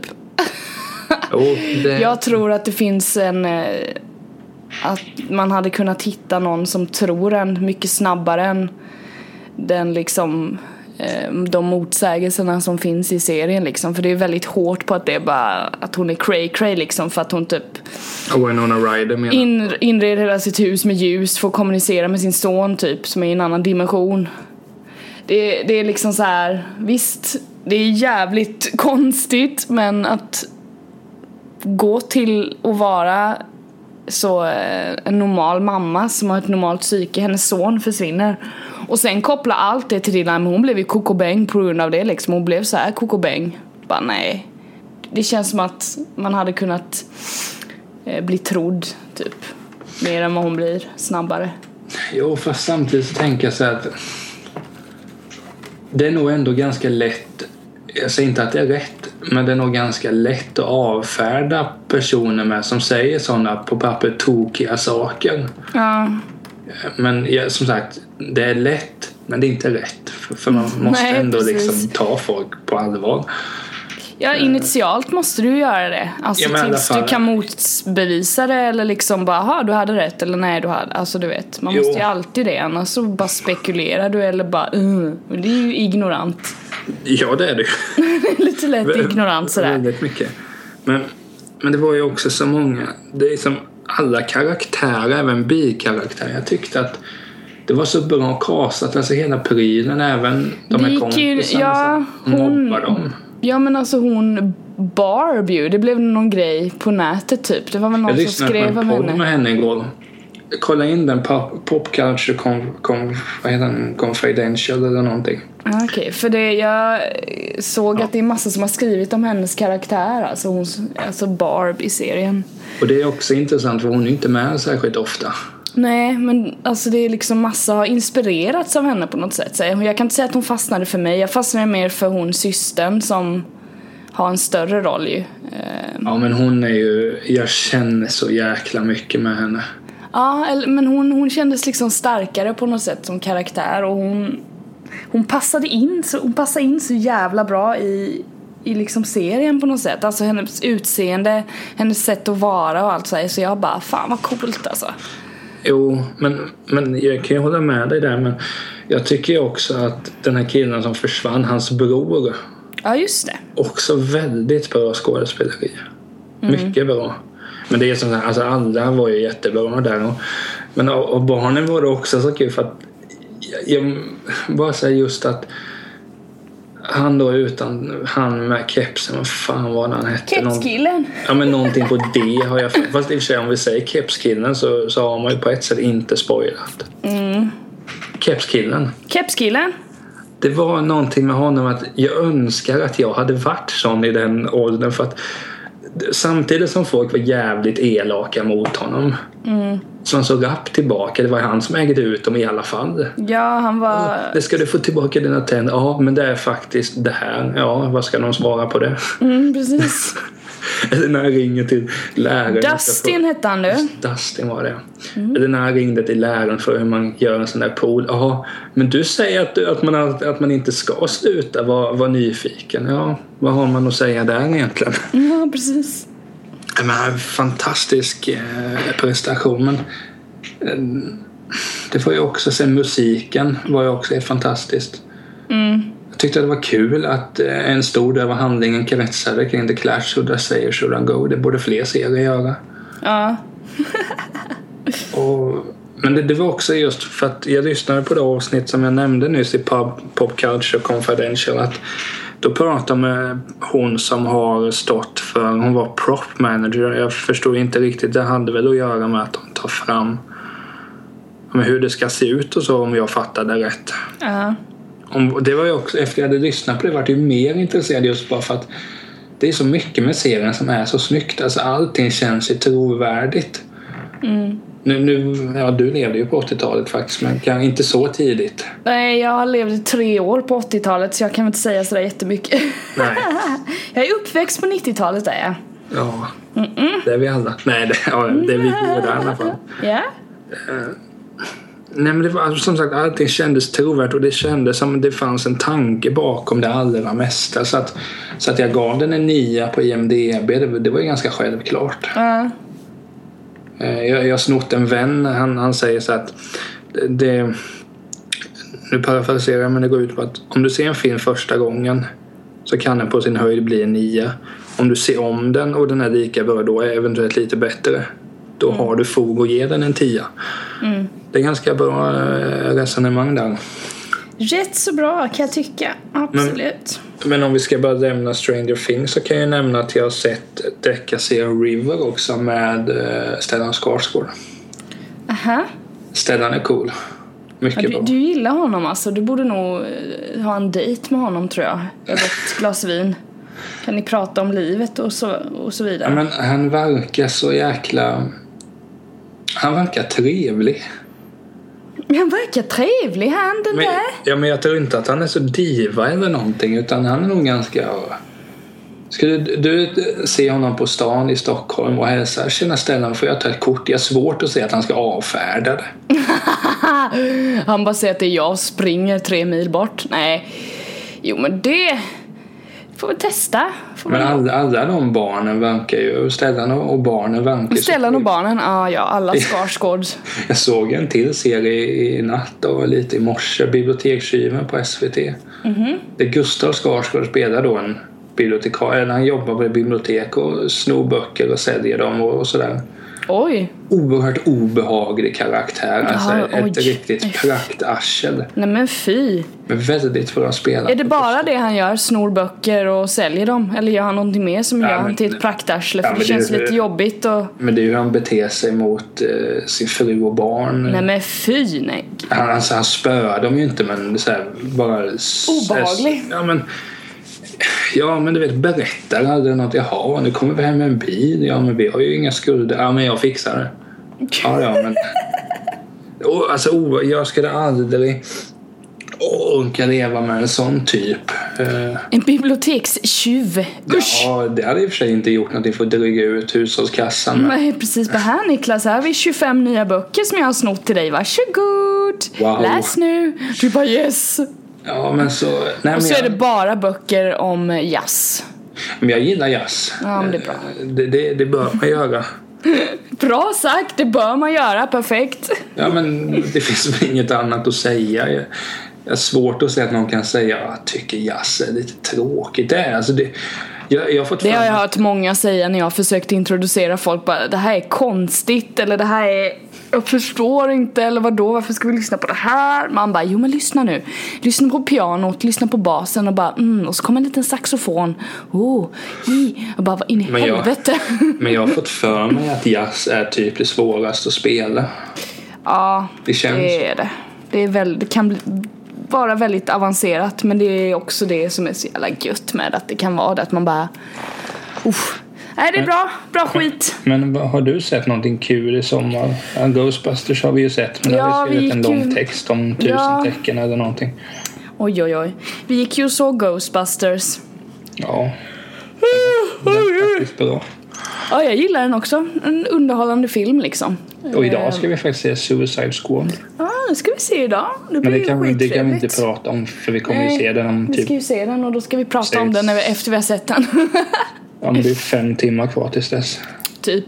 Jo, det, Jag tror att det finns en eh, att man hade kunnat hitta någon som tror en mycket snabbare än den liksom eh, de motsägelserna som finns i serien liksom för det är väldigt hårt på att det är bara att hon är cray cray liksom för att hon typ Och Winona Ryder menar in, inreder hela sitt hus med ljus att kommunicera med sin son typ som är i en annan dimension. Det, det är liksom så här, visst det är jävligt konstigt men att gå till att vara så eh, en normal mamma som har ett normalt psyke, hennes son försvinner Och sen koppla allt det till Dylan, men hon blev ju kokobäng på grund av det liksom. Hon blev så här kokobäng. Bara nej. Det känns som att man hade kunnat eh, bli trodd, typ. Mer än vad hon blir, snabbare. Jo, fast samtidigt så tänker jag så här att det är nog ändå ganska lätt, jag säger inte att det är rätt, men det är nog ganska lätt att avfärda personer med som säger sådana på papper tokiga saker. Ja. Men ja, som sagt, det är lätt, men det är inte rätt. För, man måste Nej, ändå precis. liksom ta folk på allvar. Ja, initialt måste du göra det. Alltså Ja, tills du kan motbevisa det eller liksom bara, "Jaha, du hade rätt eller nej, du hade. Alltså du vet, man Jo. måste ju alltid det. Annars så bara spekulerar du eller bara, uh. Det är ju ignorant. Ja, det är det. Lite lätt ignorant sådär. Väldigt mycket. Men, men det var ju också så många. Det är som alla karaktärer, även bikaraktärer. Jag tyckte att det var så bra castat. Alltså hela prylen, även de här kompisarna ja, som hon- mobbar dem. Ja men alltså hon Barb ju, det blev någon grej på nätet typ. Det var väl någon Jag som lyssnade på skrev en om podd henne. med henne igår. Kolla in den pop, pop culture com, com, vad heter den? confidential eller någonting. Ja, Okej, för det, jag såg att det är massa som har skrivit om hennes karaktär, alltså, hon, alltså Barb i serien. Och det är också intressant för hon är inte med särskilt ofta. Nej, men alltså det är liksom massa har inspirerats av henne på något sätt. Så jag kan inte säga att hon fastnade för mig, jag fastnade mer för hon systern som har en större roll ju. Eh, Ja men hon är ju, jag känner så jäkla mycket med henne. Ja, men hon, hon kändes liksom starkare på något sätt som karaktär och hon, hon passade in så, hon passade in så jävla bra i, i liksom serien på något sätt. Alltså hennes utseende, hennes sätt att vara och allt så här. Så jag bara, fan vad coolt alltså. Jo, men, men jag kan ju hålla med dig där men jag tycker ju också att den här killen som försvann, hans bror, Ja, just det. också väldigt bra skådespeleri. Mycket bra. Men det är som sagt, alltså alla var ju jättebra där. Och, men av barnen var det också så kul för att jag, jag bara säger just att han då utan, han med kepsen, vad fan var det han hette? Någon- Kepskillen. Ja men någonting på D har jag Fast i och för sig om vi säger kepskillen så, så har man ju på ett sätt inte spoilat. Kepskillen. Kepskillen. Det var någonting med honom att jag önskar att jag hade varit sån i den åldern för att samtidigt som folk var jävligt elaka mot honom så han så rapp tillbaka. Det var han som ägde ut dem i alla fall. Ja, han var... Det ska du få tillbaka dina tänder. Ja, men det är faktiskt det här. Ja, vad ska de svara på det? Mm, precis. Eller när jag ringer till läraren. Dustin hette han nu. Dustin var det. Eller när jag ringde till läraren för hur man gör en sån där pool. Jaha, men du säger att, du- att, man, att man inte ska sluta vara, vara nyfiken. Ja, vad har man att säga där egentligen? Ja, precis. Men, fantastisk eh, prestation. Men, eh, det var ju också, sen musiken var ju också fantastiskt. Jag tyckte det var kul att eh, en stor del av handlingen kretsade kring The Clash och The Say Should Go. Det borde fler serier göra. Ja. Och, men det, det var också just för att jag lyssnade på det avsnitt som jag nämnde nyss i Pop, Pop Culture Confidential. Att då pratade med hon som har stått för, hon var prop manager. Jag förstod inte riktigt, det hade väl att göra med att de tar fram med hur det ska se ut och så om jag fattade rätt. Ja. Om, det var ju också, efter jag hade lyssnat på det vart jag ju mer intresserad just bara för att det är så mycket med serien som är så snyggt. Alltså allting känns ju trovärdigt. Nu, nu, ja, du levde ju på 80-talet faktiskt men kan, inte så tidigt. Nej, jag levde tre år på 80-talet så jag kan väl inte säga sådär jättemycket. Nej. jag är uppväxt på 90-talet är jag. Ja, det är vi alla. Nej, det, ja, det är vi båda i alla fall. Ja. Nej men det var alltså, som sagt allting kändes trovärdigt och det kändes som det fanns en tanke bakom det allra mesta. Så att, så att jag gav den en nia på IMDB, det, det var ju ganska självklart. Eh, Jag, har snott en vän, han, han säger så att det, det nu parafraserar jag men det går ut på att om du ser en film första gången så kan den på sin höjd bli en nia. Om du ser om den och den är lika bra då är eventuellt lite bättre. Då har du fog att ge den en tia. Det är ganska bra eh, resonemang där. Rätt så bra kan jag tycka. Absolut. Men om vi ska bara lämna Stranger Things så kan jag nämna att jag har sett deckarserien River också med eh, Stellan Skarsgård. Aha. Stellan är cool. Mycket du, bra. du gillar honom alltså. Du borde nog eh, ha en dejt med honom tror jag. Över ett glas vin. Kan ni prata om livet och så, och så vidare. Ja, men han verkar så jäkla... Han verkar trevlig. Han verkar trevlig han den Men, där. ja, men jag tror inte att han är så diva eller någonting utan han är nog ganska... Skulle du, se honom på stan i Stockholm och hälsa “Tjena Stellan, får jag ta ett kort?” Jag har svårt att se att han ska avfärda det. Han bara säger att det är jag springer tre mil bort. Nej. Jo men det får testa. Får Men alla, alla de barnen verkar ju... Stellan och barnen verkar så Stellan och barnen, ah, ja alla Skarsgård. Jag såg en till serie i natt och lite i morse, Bibliotekstjuven på SVT. Mhm. Där Gustav Skarsgård spelar då en bibliotekarie, han jobbar på ett bibliotek och snor böcker och säljer dem och, och sådär. Oj. Oerhört obehaglig karaktär, alltså ett oj. riktigt praktarsel. Nej men fy. Men väldigt bra spelat. Är det bara det han gör? Snor böcker och säljer dem? Eller gör han någonting mer som Ja, gör han till ett praktarsle? Ja, För det det känns ju- lite jobbigt och... Men det är hur han beter sig mot eh, sin fru och barn. Nej men fy nej. Han, alltså, han spöar dem ju inte men så här, bara... Obehaglig. Ja men, ja men du vet berättar aldrig något. Jaha nu kommer vi hem med en bil. Ja men vi har ju inga skulder. Ja men jag fixar det. Ja ja men. Och, alltså jag skulle aldrig orka leva med en sån typ. Eh, En bibliotekstjuv. Usch! ja det hade i och för sig inte gjort någonting för att dryga ut hushållskassan. Men, Nej precis, bara här Niklas, här har vi 25 nya böcker som jag har snott till dig, varsågod! Wow. Läs nu! Du bara yes! Ja men så. Nej, men Och så jag, är det bara böcker om jazz. men jag gillar jazz. Ja, men det är bra. Eh, Det, det, det bör man göra. Bra sagt, det bör man göra, perfekt. Ja, men det finns väl inget annat att säga. Jag, jag har svårt att säga att någon kan säga att jag tycker jazz är lite tråkigt. Det är, alltså det, jag, jag har fått Det har jag hört många säga när jag försökt introducera folk bara det här är konstigt eller det här är jag förstår inte eller vadå varför ska vi lyssna på det här? Man bara jo men lyssna nu. Lyssna på pianot, lyssna på basen och bara mm och så kommer en liten saxofon. Oh, i. Och bara vad in i Men jag- helvete. Men jag har fått för mig att jazz är typ det svåraste att spela. ja, Det känns det är det. Det, är väl, det kan bli, vara väldigt avancerat men det är också det som är så jävla gött med att det kan vara det att man bara Uff. Nej det är bra, bra skit. Men har du sett någonting kul i sommar? Ghostbusters har vi ju sett men Ja, har vi vi skrivit en lång ju- text om tusen Ja. tecken eller någonting. Oj oj oj. Vi gick ju och såg Ghostbusters. Ja. Den är faktiskt bra. Ja, jag gillar den också. En underhållande film liksom. Och idag ska vi faktiskt se Suicide Squad. Ja, det ska vi se idag. Det blir Men det kan, vi- det kan vi inte prata om för vi kommer ju Nej, se den om Vi typ ska ju se den och då ska vi prata om den när vi, efter vi har sett den. Ja, men det är fem timmar kvar tills dess. typ.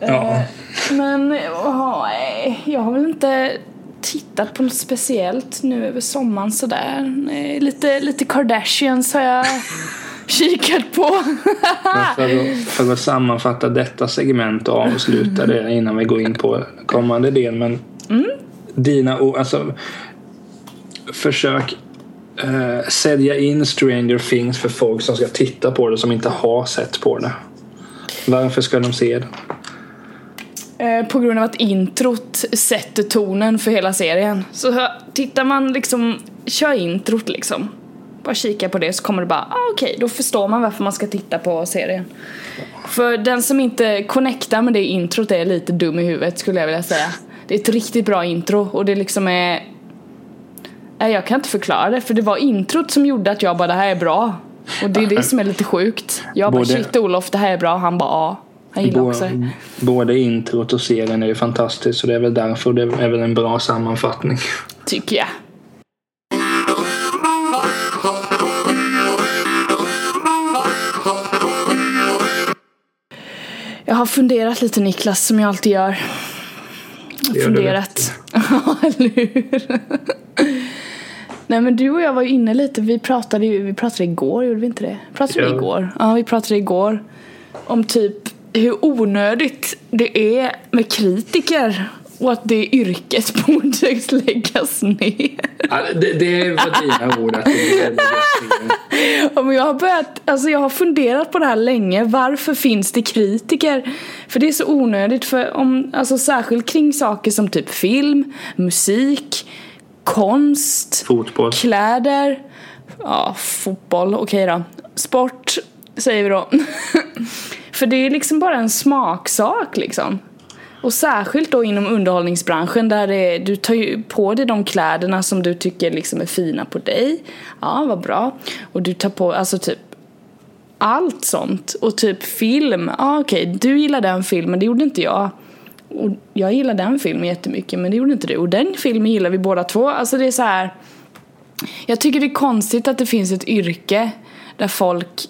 Ja. Men ja, nej, jag har väl inte tittat på något speciellt nu över sommaren sådär. Nej, Lite, lite Kardashians har jag kikat på. Men för, att, för att sammanfatta detta segment och avsluta det innan vi går in på kommande del. Men dina ord, alltså försök eh, sälja in Stranger Things för folk som ska titta på det som inte har sett på det. Varför ska de se det? Eh, på grund av att introt sätter tonen för hela serien. Så tittar man liksom, kör introt liksom. Bara kika på det så kommer det bara, ah, okej, då förstår man varför man ska titta på serien. För den som inte connectar med det introt är lite dum i huvudet skulle jag vilja säga. Det är ett riktigt bra intro och det liksom är... Nej, jag kan inte förklara det för det var introt som gjorde att jag bara, det här är bra. Och det är det som är lite sjukt. Jag bara, Både- shit Olof, det här är bra. Han bara, ja. Han gillar också det. Bå- Både introt och serien är ju fantastiskt så det är väl därför det är väl en bra sammanfattning. Tycker jag. Jag har funderat lite Niklas, som jag alltid gör. Gör funderat. Ja, eller hur? Nej men du och jag var ju inne lite, vi pratade ju, vi pratade igår, gjorde vi inte det? Pratade vi igår? Ja, vi pratade igår om typ hur onödigt det är med kritiker och att det yrket borde läggas ner. Ja, det, det var dina ord att det. Ja, men jag har börjat, alltså jag har funderat på det här länge. Varför finns det kritiker? För det är så onödigt för om, alltså särskilt kring saker som typ film, musik, konst, Fotboll. kläder, ja, fotboll, okej då. Sport, säger vi då. För det är liksom bara en smaksak liksom. Och särskilt då inom underhållningsbranschen där det, du tar ju på dig de kläderna som du tycker liksom är fina på dig. Ja, vad bra. Och du tar på, alltså typ allt sånt. Och typ film, ja okej, du gillar den filmen, det gjorde inte jag. Och jag gillar den filmen jättemycket men det gjorde inte du. Och den filmen gillar vi båda två. Alltså det är så här. Jag tycker det är konstigt att det finns ett yrke där folk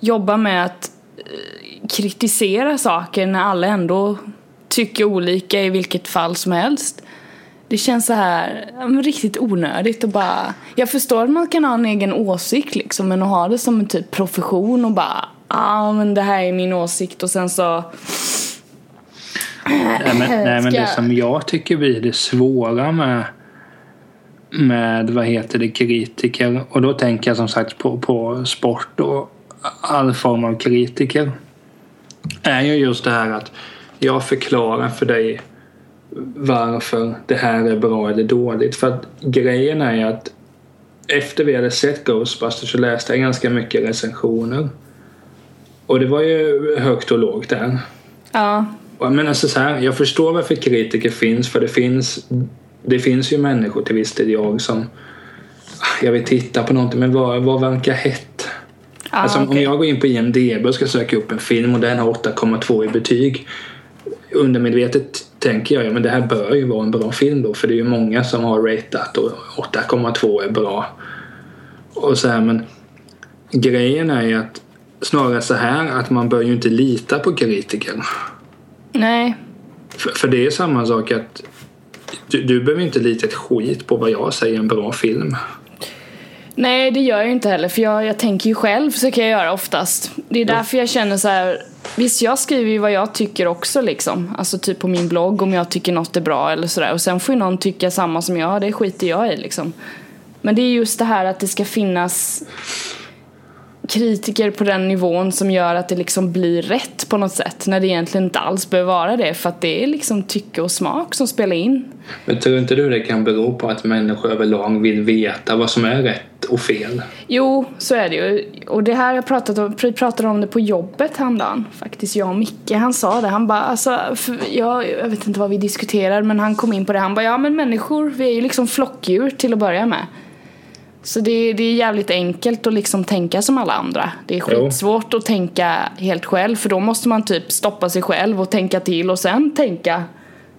jobbar med att eh, kritisera saker när alla ändå tycker olika i vilket fall som helst. Det känns så här riktigt onödigt och bara... Jag förstår att man kan ha en egen åsikt liksom men att ha det som en typ profession och bara ja ah, men det här är min åsikt och sen så Nej men, nej, men det som jag tycker blir det svåra med med vad heter det kritiker och då tänker jag som sagt på, på sport och all form av kritiker är ju just det här att jag förklarar för dig varför det här är bra eller dåligt. För att grejen är att efter vi hade sett Ghostbusters så läste jag ganska mycket recensioner. Och det var ju högt och lågt där. ja Men alltså så här, jag förstår varför kritiker finns för det finns det finns ju människor till viss del jag som jag vill titta på någonting men vad, vad verkar hett? Ja, alltså om okej. jag går in på IMDB och ska söka upp en film och den har 8,2 i betyg undermedvetet tänker jag ja, men det här bör ju vara en bra film då för det är ju många som har ratat och 8,2 är bra. Och så här, men grejen är ju att snarare så här att man bör ju inte lita på kritiker. Nej. För, för det är samma sak att du, du behöver inte lita ett skit på vad jag säger en bra film. Nej, det gör jag ju inte heller för jag, jag tänker ju själv, försöker jag göra oftast. Det är därför jag känner så här. Visst, jag skriver ju vad jag tycker också liksom. Alltså typ på min blogg om jag tycker något är bra eller sådär. Och sen får ju någon tycka samma som jag, det skiter jag i liksom. Men det är just det här att det ska finnas kritiker på den nivån som gör att det liksom blir rätt på något sätt. När det egentligen inte alls behöver vara det för att det är liksom tycke och smak som spelar in. Men tror inte du det kan bero på att människor överlag vill veta vad som är rätt och fel? Jo, så är det ju. Och det här jag pratat om, vi pratade om det på jobbet häromdagen. Faktiskt jag och Micke, han sa det. Han bara, alltså, jag, jag vet inte vad vi diskuterar men han kom in på det. Han bara, ja men människor, vi är ju liksom flockdjur till att börja med. Så det, det är jävligt enkelt att liksom tänka som alla andra. Det är Jo. skitsvårt att tänka helt själv för då måste man typ stoppa sig själv och tänka till och sen tänka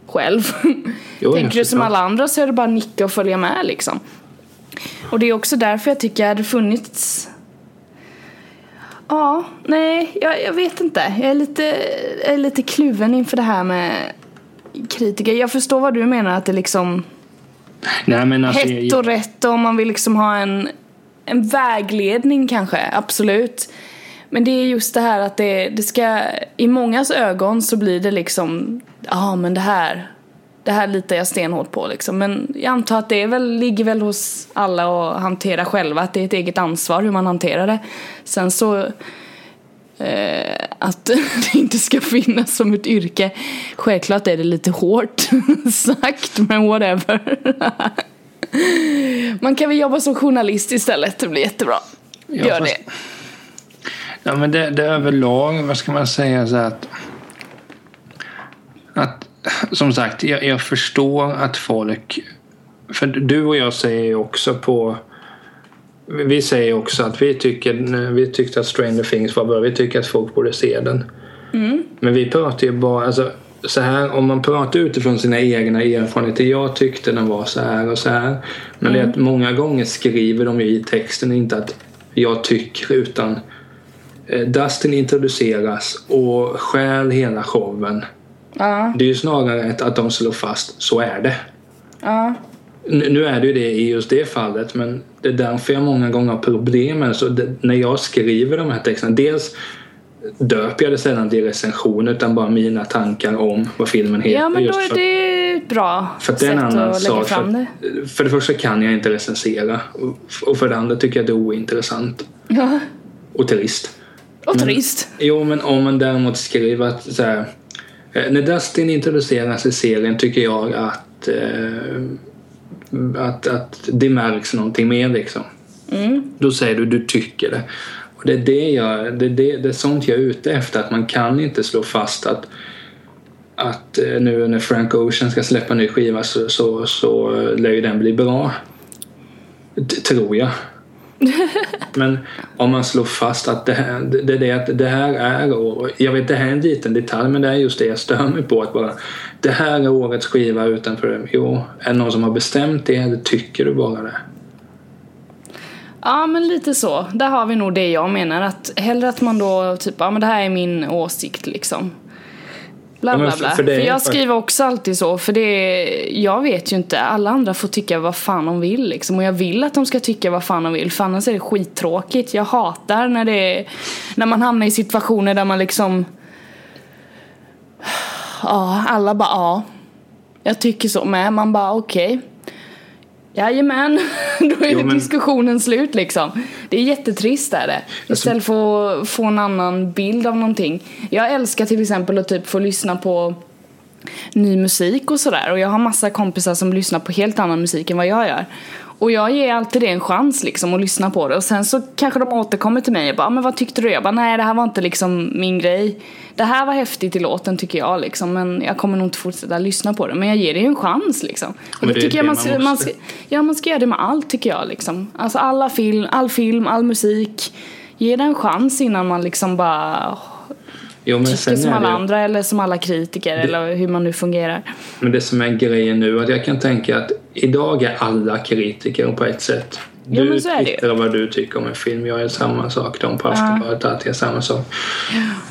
själv. Jo, Tänker du som alla andra så är det bara att nicka och följa med liksom. Och det är också därför jag tycker det funnits Ja, nej, jag, jag vet inte. Jag är, lite, jag är lite kluven inför det här med kritiker. Jag förstår vad du menar att det liksom Nej, men alltså, hett och rätt och om man vill liksom ha en, en vägledning kanske, absolut. Men det är just det här att det, det ska, i mångas ögon så blir det liksom, ja men det här, det här litar jag stenhårt på liksom. Men jag antar att det är väl, ligger väl hos alla att hantera själva, att det är ett eget ansvar hur man hanterar det. Sen så eh, att det inte ska finnas som ett yrke. Självklart är det lite hårt sagt, men whatever. Man kan väl jobba som journalist istället, det blir jättebra. Ja, Gör fast- det. Ja, men det, det är överlag, vad ska man säga så att... Att, som sagt, jag, jag förstår att folk... För du och jag säger ju också på... Vi säger också att vi tycker vi tyckte att Stranger Things var bra. Vi tycker att folk borde se den. Men vi pratar ju bara... Alltså, så här, om man pratar utifrån sina egna erfarenheter. Jag tyckte den var så här och så här. Men det är att många gånger skriver de ju i texten inte att jag tycker utan eh, Dustin introduceras och stjäl hela showen. Ja, Det är ju snarare att de slår fast, så är det. ja. Nu nu är det ju det i just det fallet men det är därför jag många gånger har problem med det. Så det, när jag skriver de här texterna, dels döper jag det sällan till recension utan bara mina tankar om vad filmen heter. Ja, men då är det ett bra för att det är en sätt annan att lägga sak. fram det. För, för det första kan jag inte recensera och- för det andra tycker jag det är ointressant Ja, och trist. och trist. Jo, men om man däremot skriver att så här, eh, när Dustin introduceras i serien tycker jag att eh, att, att det märks någonting mer liksom. Då säger du du tycker det. Och det är, det, jag, det, är det, det är sånt jag är ute efter. Att man kan inte slå fast att att eh, nu när Frank Ocean ska släppa en ny skiva så, så, så lär ju den bli bra. D- tror jag. Men om man slår fast att det här, det, det, det, det här är, och jag vet det här är en liten detalj men det är just det jag stör mig på. Att bara, det här är årets skiva utanför, jo, är det någon som har bestämt det eller tycker du bara det? Ja men lite så. Där har vi nog det jag menar. Att hellre att man då typ, ja men det här är min åsikt liksom. Bla bla för- bla. för För, är jag skriver också alltid så. För det, jag vet ju inte. Alla andra får tycka vad fan de vill liksom. Och jag vill att de ska tycka vad fan de vill. För annars är det skittråkigt. Jag hatar när det är, när man hamnar i situationer där man liksom Ja, alla bara ja. Jag tycker så med. Man bara okej. Jajamän, då är Jo, men- diskussionen slut liksom. Det är jättetrist är det. Istället för att få en annan bild av någonting. Jag älskar till exempel att typ få lyssna på ny musik och sådär. Och jag har massa kompisar som lyssnar på helt annan musik än vad jag gör. Och jag ger alltid det en chans liksom att lyssna på det. Och sen så kanske de återkommer till mig och bara, "Ah, men vad tyckte du? Jag bara, nej det här var inte liksom min grej. Det här var häftigt i låten tycker jag liksom. Men jag kommer nog inte fortsätta lyssna på det. Men jag ger det ju en chans liksom. Och det det är tycker jag det man man man måste. ska, ja man ska göra det med allt tycker jag liksom. Alltså alla film, all film, all musik. Ge det en chans innan man liksom bara Jo, men tycker som är alla det, andra eller som alla kritiker eller hur man nu fungerar. Men det som är grejen nu, att jag kan tänka att idag är alla kritiker på ett sätt. Du men så är det ju. vad du tycker om en film, jag är samma sak, de på Aftonbladet alltid är samma sak.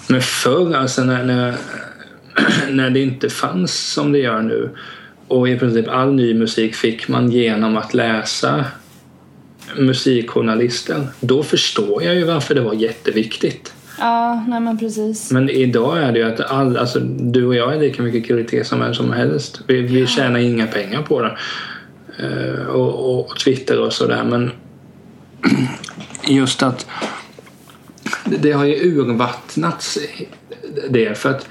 Men förr, alltså när, när, när det inte fanns som det gör nu och i princip all ny musik fick man genom att läsa musikjournalister, då förstår jag ju varför det var jätteviktigt. Ja, nej men precis. Men idag är det ju att all, alltså, du och jag är lika mycket kritiker som vem som helst. Vi, vi tjänar inga pengar på det. Eh, och, och Twitter och sådär. Men just att det, har ju urvattnats det. För att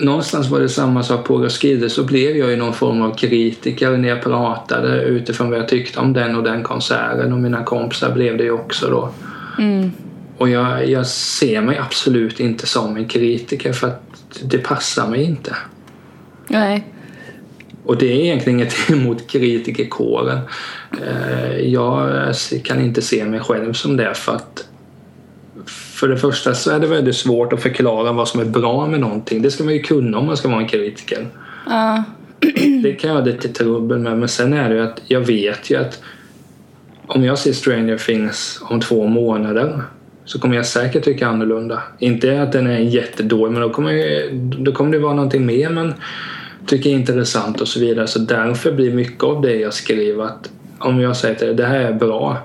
någonstans var det samma sak på Roskilde så blev jag ju någon form av kritiker när jag pratade utifrån vad jag tyckte om den och den konserten och mina kompisar blev det ju också då. Och jag, jag ser mig absolut inte som en kritiker för att det passar mig inte. Nej. Och det är egentligen inget emot kritikerkåren. Eh, Jag kan inte se mig själv som det för att för det första så är det väldigt svårt att förklara vad som är bra med någonting. Det ska man ju kunna om man ska vara en kritiker. Ja. Det kan jag ha lite trubbel med. Men sen är det ju att jag vet ju att om jag ser Stranger Things om två månader så kommer jag säkert tycka annorlunda. Inte att den är jättedålig men då kommer, då kommer det vara någonting mer man tycker är intressant och så vidare. Så därför blir mycket av det jag skriver att om jag säger till dig det här är bra.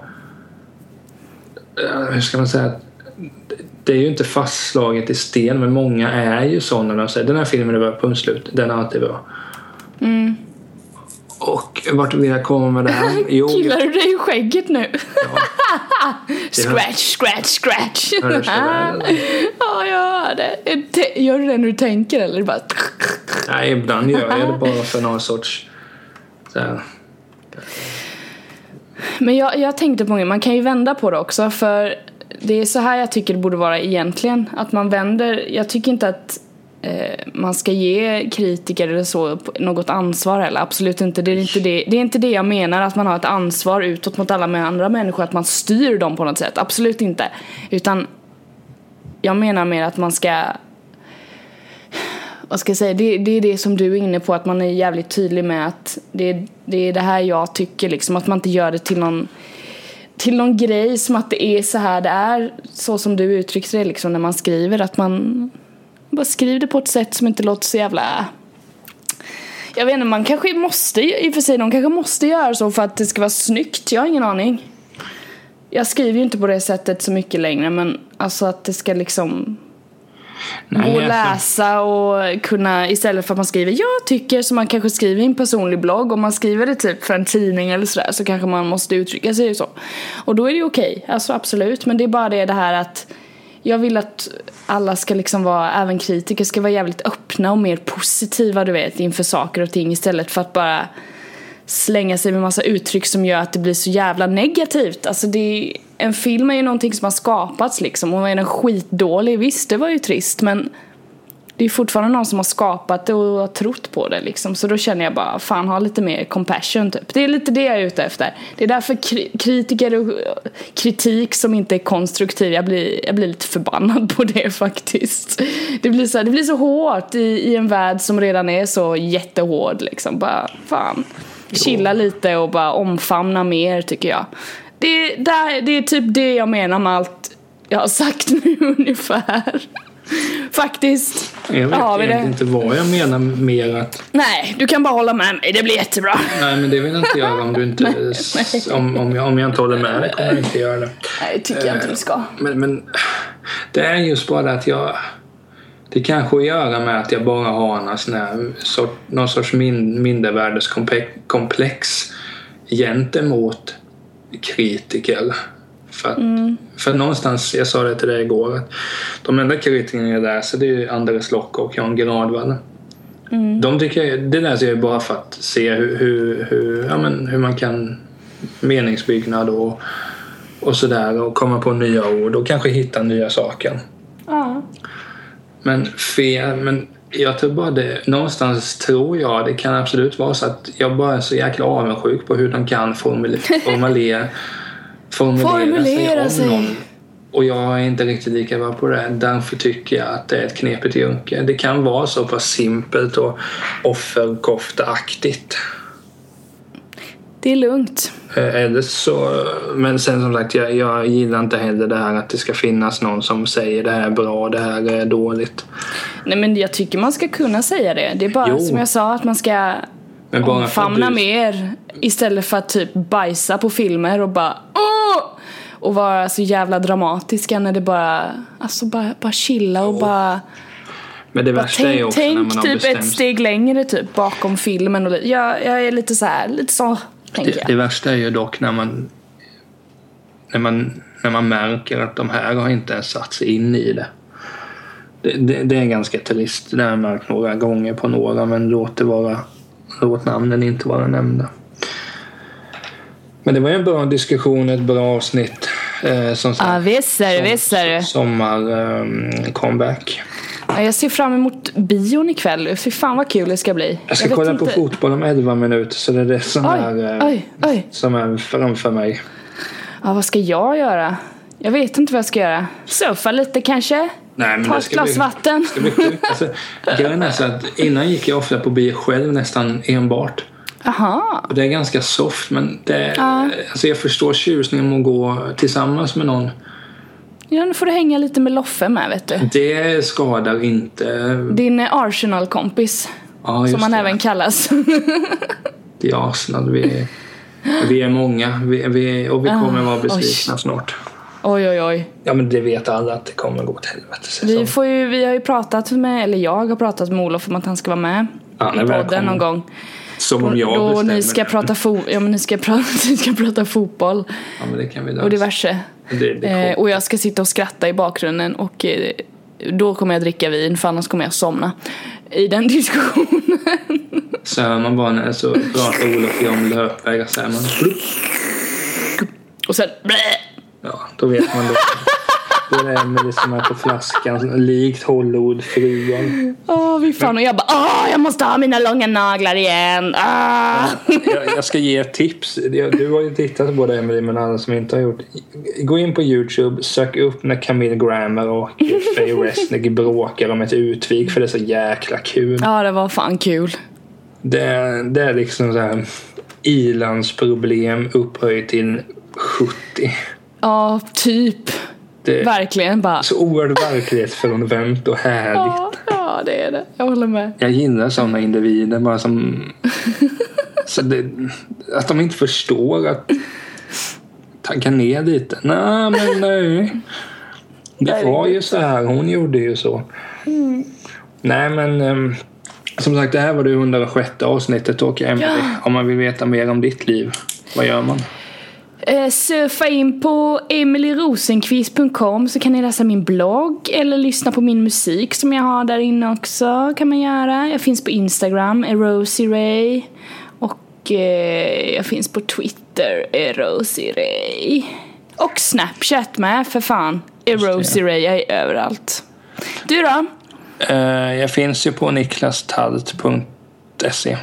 Eh, hur ska man säga? Det är ju inte fastslaget i sten men många är ju sådana. De säger den här filmen är bra, punkt slut. Den är alltid bra. Mm. Och vart vill jag komma med det här? Jo, Killar du dig i skägget nu? Hör- scratch, scratch, scratch. Hörs det ja, jag hör det. Te- Gör du det när du tänker eller? Bara... Nej, ibland gör jag det bara för någon sorts... Men jag, jag tänkte på det, man kan ju vända på det också för det är så här jag tycker det borde vara egentligen. Att man vänder, jag tycker inte att eh, Eh, man ska ge kritiker eller så något ansvar eller absolut inte. Det är inte det, det är inte det jag menar att man har ett ansvar utåt mot alla med andra människor, att man styr dem på något sätt. Absolut inte. Utan jag menar mer att man ska vad ska jag säga, det, det är det som du är inne på, att man är jävligt tydlig med att det, det är det här jag tycker liksom, att man inte gör det till någon till någon grej som att det är så här det är, så som du uttryckte det liksom när man skriver, att man bara skriver det på ett sätt som inte låter så jävla jag vet inte, man kanske måste, i och för sig, de kanske måste göra så för att det ska vara snyggt, jag har ingen aning. Jag skriver ju inte på det sättet så mycket längre men alltså att det ska liksom Nej, gå och alltså- läsa och kunna istället för att man skriver jag tycker som man kanske skriver i en personlig blogg om man skriver det typ för en tidning eller sådär så kanske man måste uttrycka sig så. Och då är det ju okej, alltså absolut men det är bara det, det här att jag vill att alla ska liksom vara, även kritiker ska vara jävligt öppna och mer positiva du vet inför saker och ting istället för att bara slänga sig med massa uttryck som gör att det blir så jävla negativt. Alltså det är, en film är ju någonting som har skapats liksom och är den skitdålig, visst det var ju trist men det är fortfarande någon som har skapat det och har trott på det liksom. Så då känner jag bara, fan ha lite mer compassion typ. Det är lite det jag är ute efter. Det är därför kri- kritiker och kritik som inte är konstruktiv, jag blir, jag blir lite förbannad på det faktiskt. Det blir så, det blir så hårt i, i en värld som redan är så jättehård liksom. Bara, fan. Chilla lite och bara omfamna mer tycker jag. Det, där, det är typ det jag menar med allt jag har sagt nu ungefär. Faktiskt. Jag vet Har vi det? inte vad jag menar mer att Nej, du kan bara hålla med mig. Det blir jättebra. Nej men det vill jag inte göra om du inte Nej, om, om, jag, om jag inte håller med dig kommer jag inte göra det. Nej, det tycker jag inte du ska. Men, men det är just bara att jag det kanske att göra med att jag bara har någon, sån här, sort, någon sorts min, mindervärdeskomplex gentemot kritiker. För, att, för någonstans, jag sa det till dig igår, att de enda kritikerna jag läser det är ju Anders Locke och Jan Gradvall. De tycker jag, det läser jag bara för att se hur, hur, hur, ja, men hur man kan meningsbyggnad och, och sådär och komma på nya ord och kanske hitta nya saker. Ja. Men fel, men jag tror bara det, någonstans tror jag det kan absolut vara så att jag bara är så jäkla avundsjuk på hur de kan formulera, formulera, formulera, Formulera sig sig. om någon. Och jag är inte riktigt lika bra på det. Därför tycker jag att det är ett knepigt yrke. Det kan vara så pass simpelt och offerkofteaktigt. Det är lugnt. Eh, Eller så, men sen som sagt, jag, jag gillar inte heller det här att det ska finnas någon som säger det här är bra, det här är dåligt. Nej men jag tycker man ska kunna säga det. Det är bara Jo. som jag sa att man ska Men bara omfamna du- mer istället för att typ bajsa på filmer och bara åh! Och vara så jävla dramatiska när det bara, alltså bara, bara chilla och bara, Men det värsta är ju tänk, också när tänk man har typ bestämt ett steg längre typ bakom filmen och jag, jag är lite så här, lite så tänker Det, jag. det värsta är ju dock när man, när man när man märker att de här har inte ens satt sig in i det. Det, det, det är ganska trist. Det har jag märkt några gånger på några men låt, det vara, låt namnen inte vara nämnda. Men det var ju en bra diskussion, ett bra avsnitt. Eh, som sagt, Ja visst är det, visst är det. sommar um, comeback. Ja, jag ser fram emot bion ikväll. Fy fan vad kul det ska bli. Jag ska vet kolla på inte. fotboll om 11 minuter så det är det som, är, Oj, eh, oj, oj. som är framför mig. Ja, vad ska jag göra? Jag vet inte vad jag ska göra. Surfa lite kanske? Nej, men Ta ett glas bli- vatten? Sjukt. Alltså, grejen är så att innan gick jag ofta på bio själv nästan enbart. Aha. Och det är ganska soft men det, Ja. alltså jag förstår tjusningen med att gå tillsammans med någon. Ja, nu får du hänga lite med Loffe med vet du. Det skadar inte. Din eh, Arsenal-kompis. Ja, som han det. även kallas. Det är Arsenal. Vi är, vi är många vi, vi, och vi kommer Ah, vara besvikna oj. snart. Oj, oj, oj. Ja men det vet alla att det kommer gå åt helvete. Vi, får ju, vi har ju pratat med, eller jag har pratat med Olof om att han ska vara med han är i podden någon gång. Som om jag Då bestämmer ni ska, prata fo- ja, men ni, ska prata, ni ska prata fotboll Ja men det kan vi lösa. och diverse. Det, det Eh, och jag ska sitta och skratta i bakgrunden och eh, då kommer jag dricka vin för annars kommer jag somna i den diskussionen. Så hör man bara när så pratar Olof om löpvägar så här man. Och sen blä, Ja, då vet man då. Då är det Emelie som är på flaskan, likt Hollywoodfrugan. Åh, vi fan. Och jag bara, åh, jag måste ha mina långa naglar igen. Ah. Jag, jag ska ge ett tips. Du har ju tittat på det Emelie, men alla som inte har gjort. Gå in på Youtube, sök upp när Camille Grammer och Faye Resnick bråkar om ett utvik för det är så jäkla kul. Ja, det var fan kul. Det, det är liksom så här ilandsproblem upphöjt till 70. Ja, typ. Det Verkligen bara. så oerhört verklighetsfrånvänt och härligt. Ja, ja, det är det. Jag håller med. Jag gillar sådana individer bara som... så det, att de inte förstår att tagga ner lite. Nej, men nej. Det var ju så här. Hon gjorde ju så. Nej, men ehm, som sagt, det här var det 106 avsnittet och Emily, om man vill veta mer om ditt liv, vad gör man? Eh, surfa in på emilyrosenqvist.com så kan ni läsa min blogg eller lyssna på min musik som jag har där inne också kan man göra. Jag finns på Instagram, Rosie Ray. Och eh, jag finns på Twitter, Erosiray. Och Snapchat med för fan. Erosiray, jag är överallt. Du då? Eh, jag finns ju på niklastalt.se.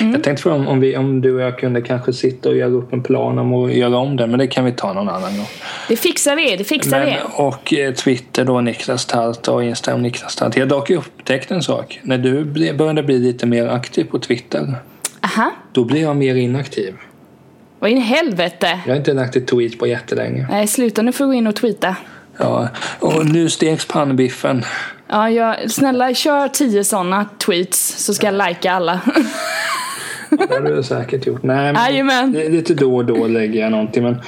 Mm. Jag tänkte fråga om, om, vi, om du och jag kunde kanske sitta och göra upp en plan om att göra om den, men det kan vi ta någon annan gång. Det fixar vi, det fixar Men, vi. och eh, Twitter då Niklas Talt och Instagram Niklas Talt. Jag dock upptäckt en sak. När du började bli lite mer aktiv på Twitter, Aha. då blir jag mer inaktiv. Vad in i helvete? Jag har inte lagt ett tweet på jättelänge. Nej, sluta nu får du gå in och tweeta. Ja, och nu steks pannbiffen. Ja, jag, snälla kör tio sådana tweets så ska jag lajka alla. Det hade du säkert gjort. Nej, men lite då och då lägger jag någonting. Men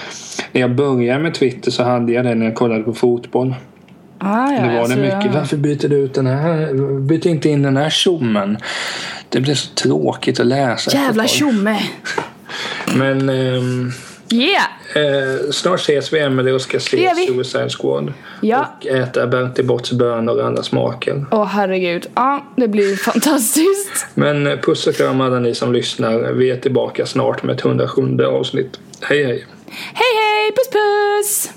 när jag började med Twitter så hade jag det när jag kollade på fotboll. ah, ja, Då var det mycket. ja. Varför byter du ut den här? Byter inte in den här tjommen. Det blir så tråkigt att läsa. Jävla tjomme. Men ehm, Yeah! eh, snart ses vi Emelie och ska se Suicide Squad. Ja. Och äta Bertil Botts bönor och andra smaker Åh oh, herregud. Ja, det blir fantastiskt. Men eh, puss och kram alla ni som lyssnar. Vi är tillbaka snart med ett 107 avsnitt. Hej hej. Hej hej, puss puss!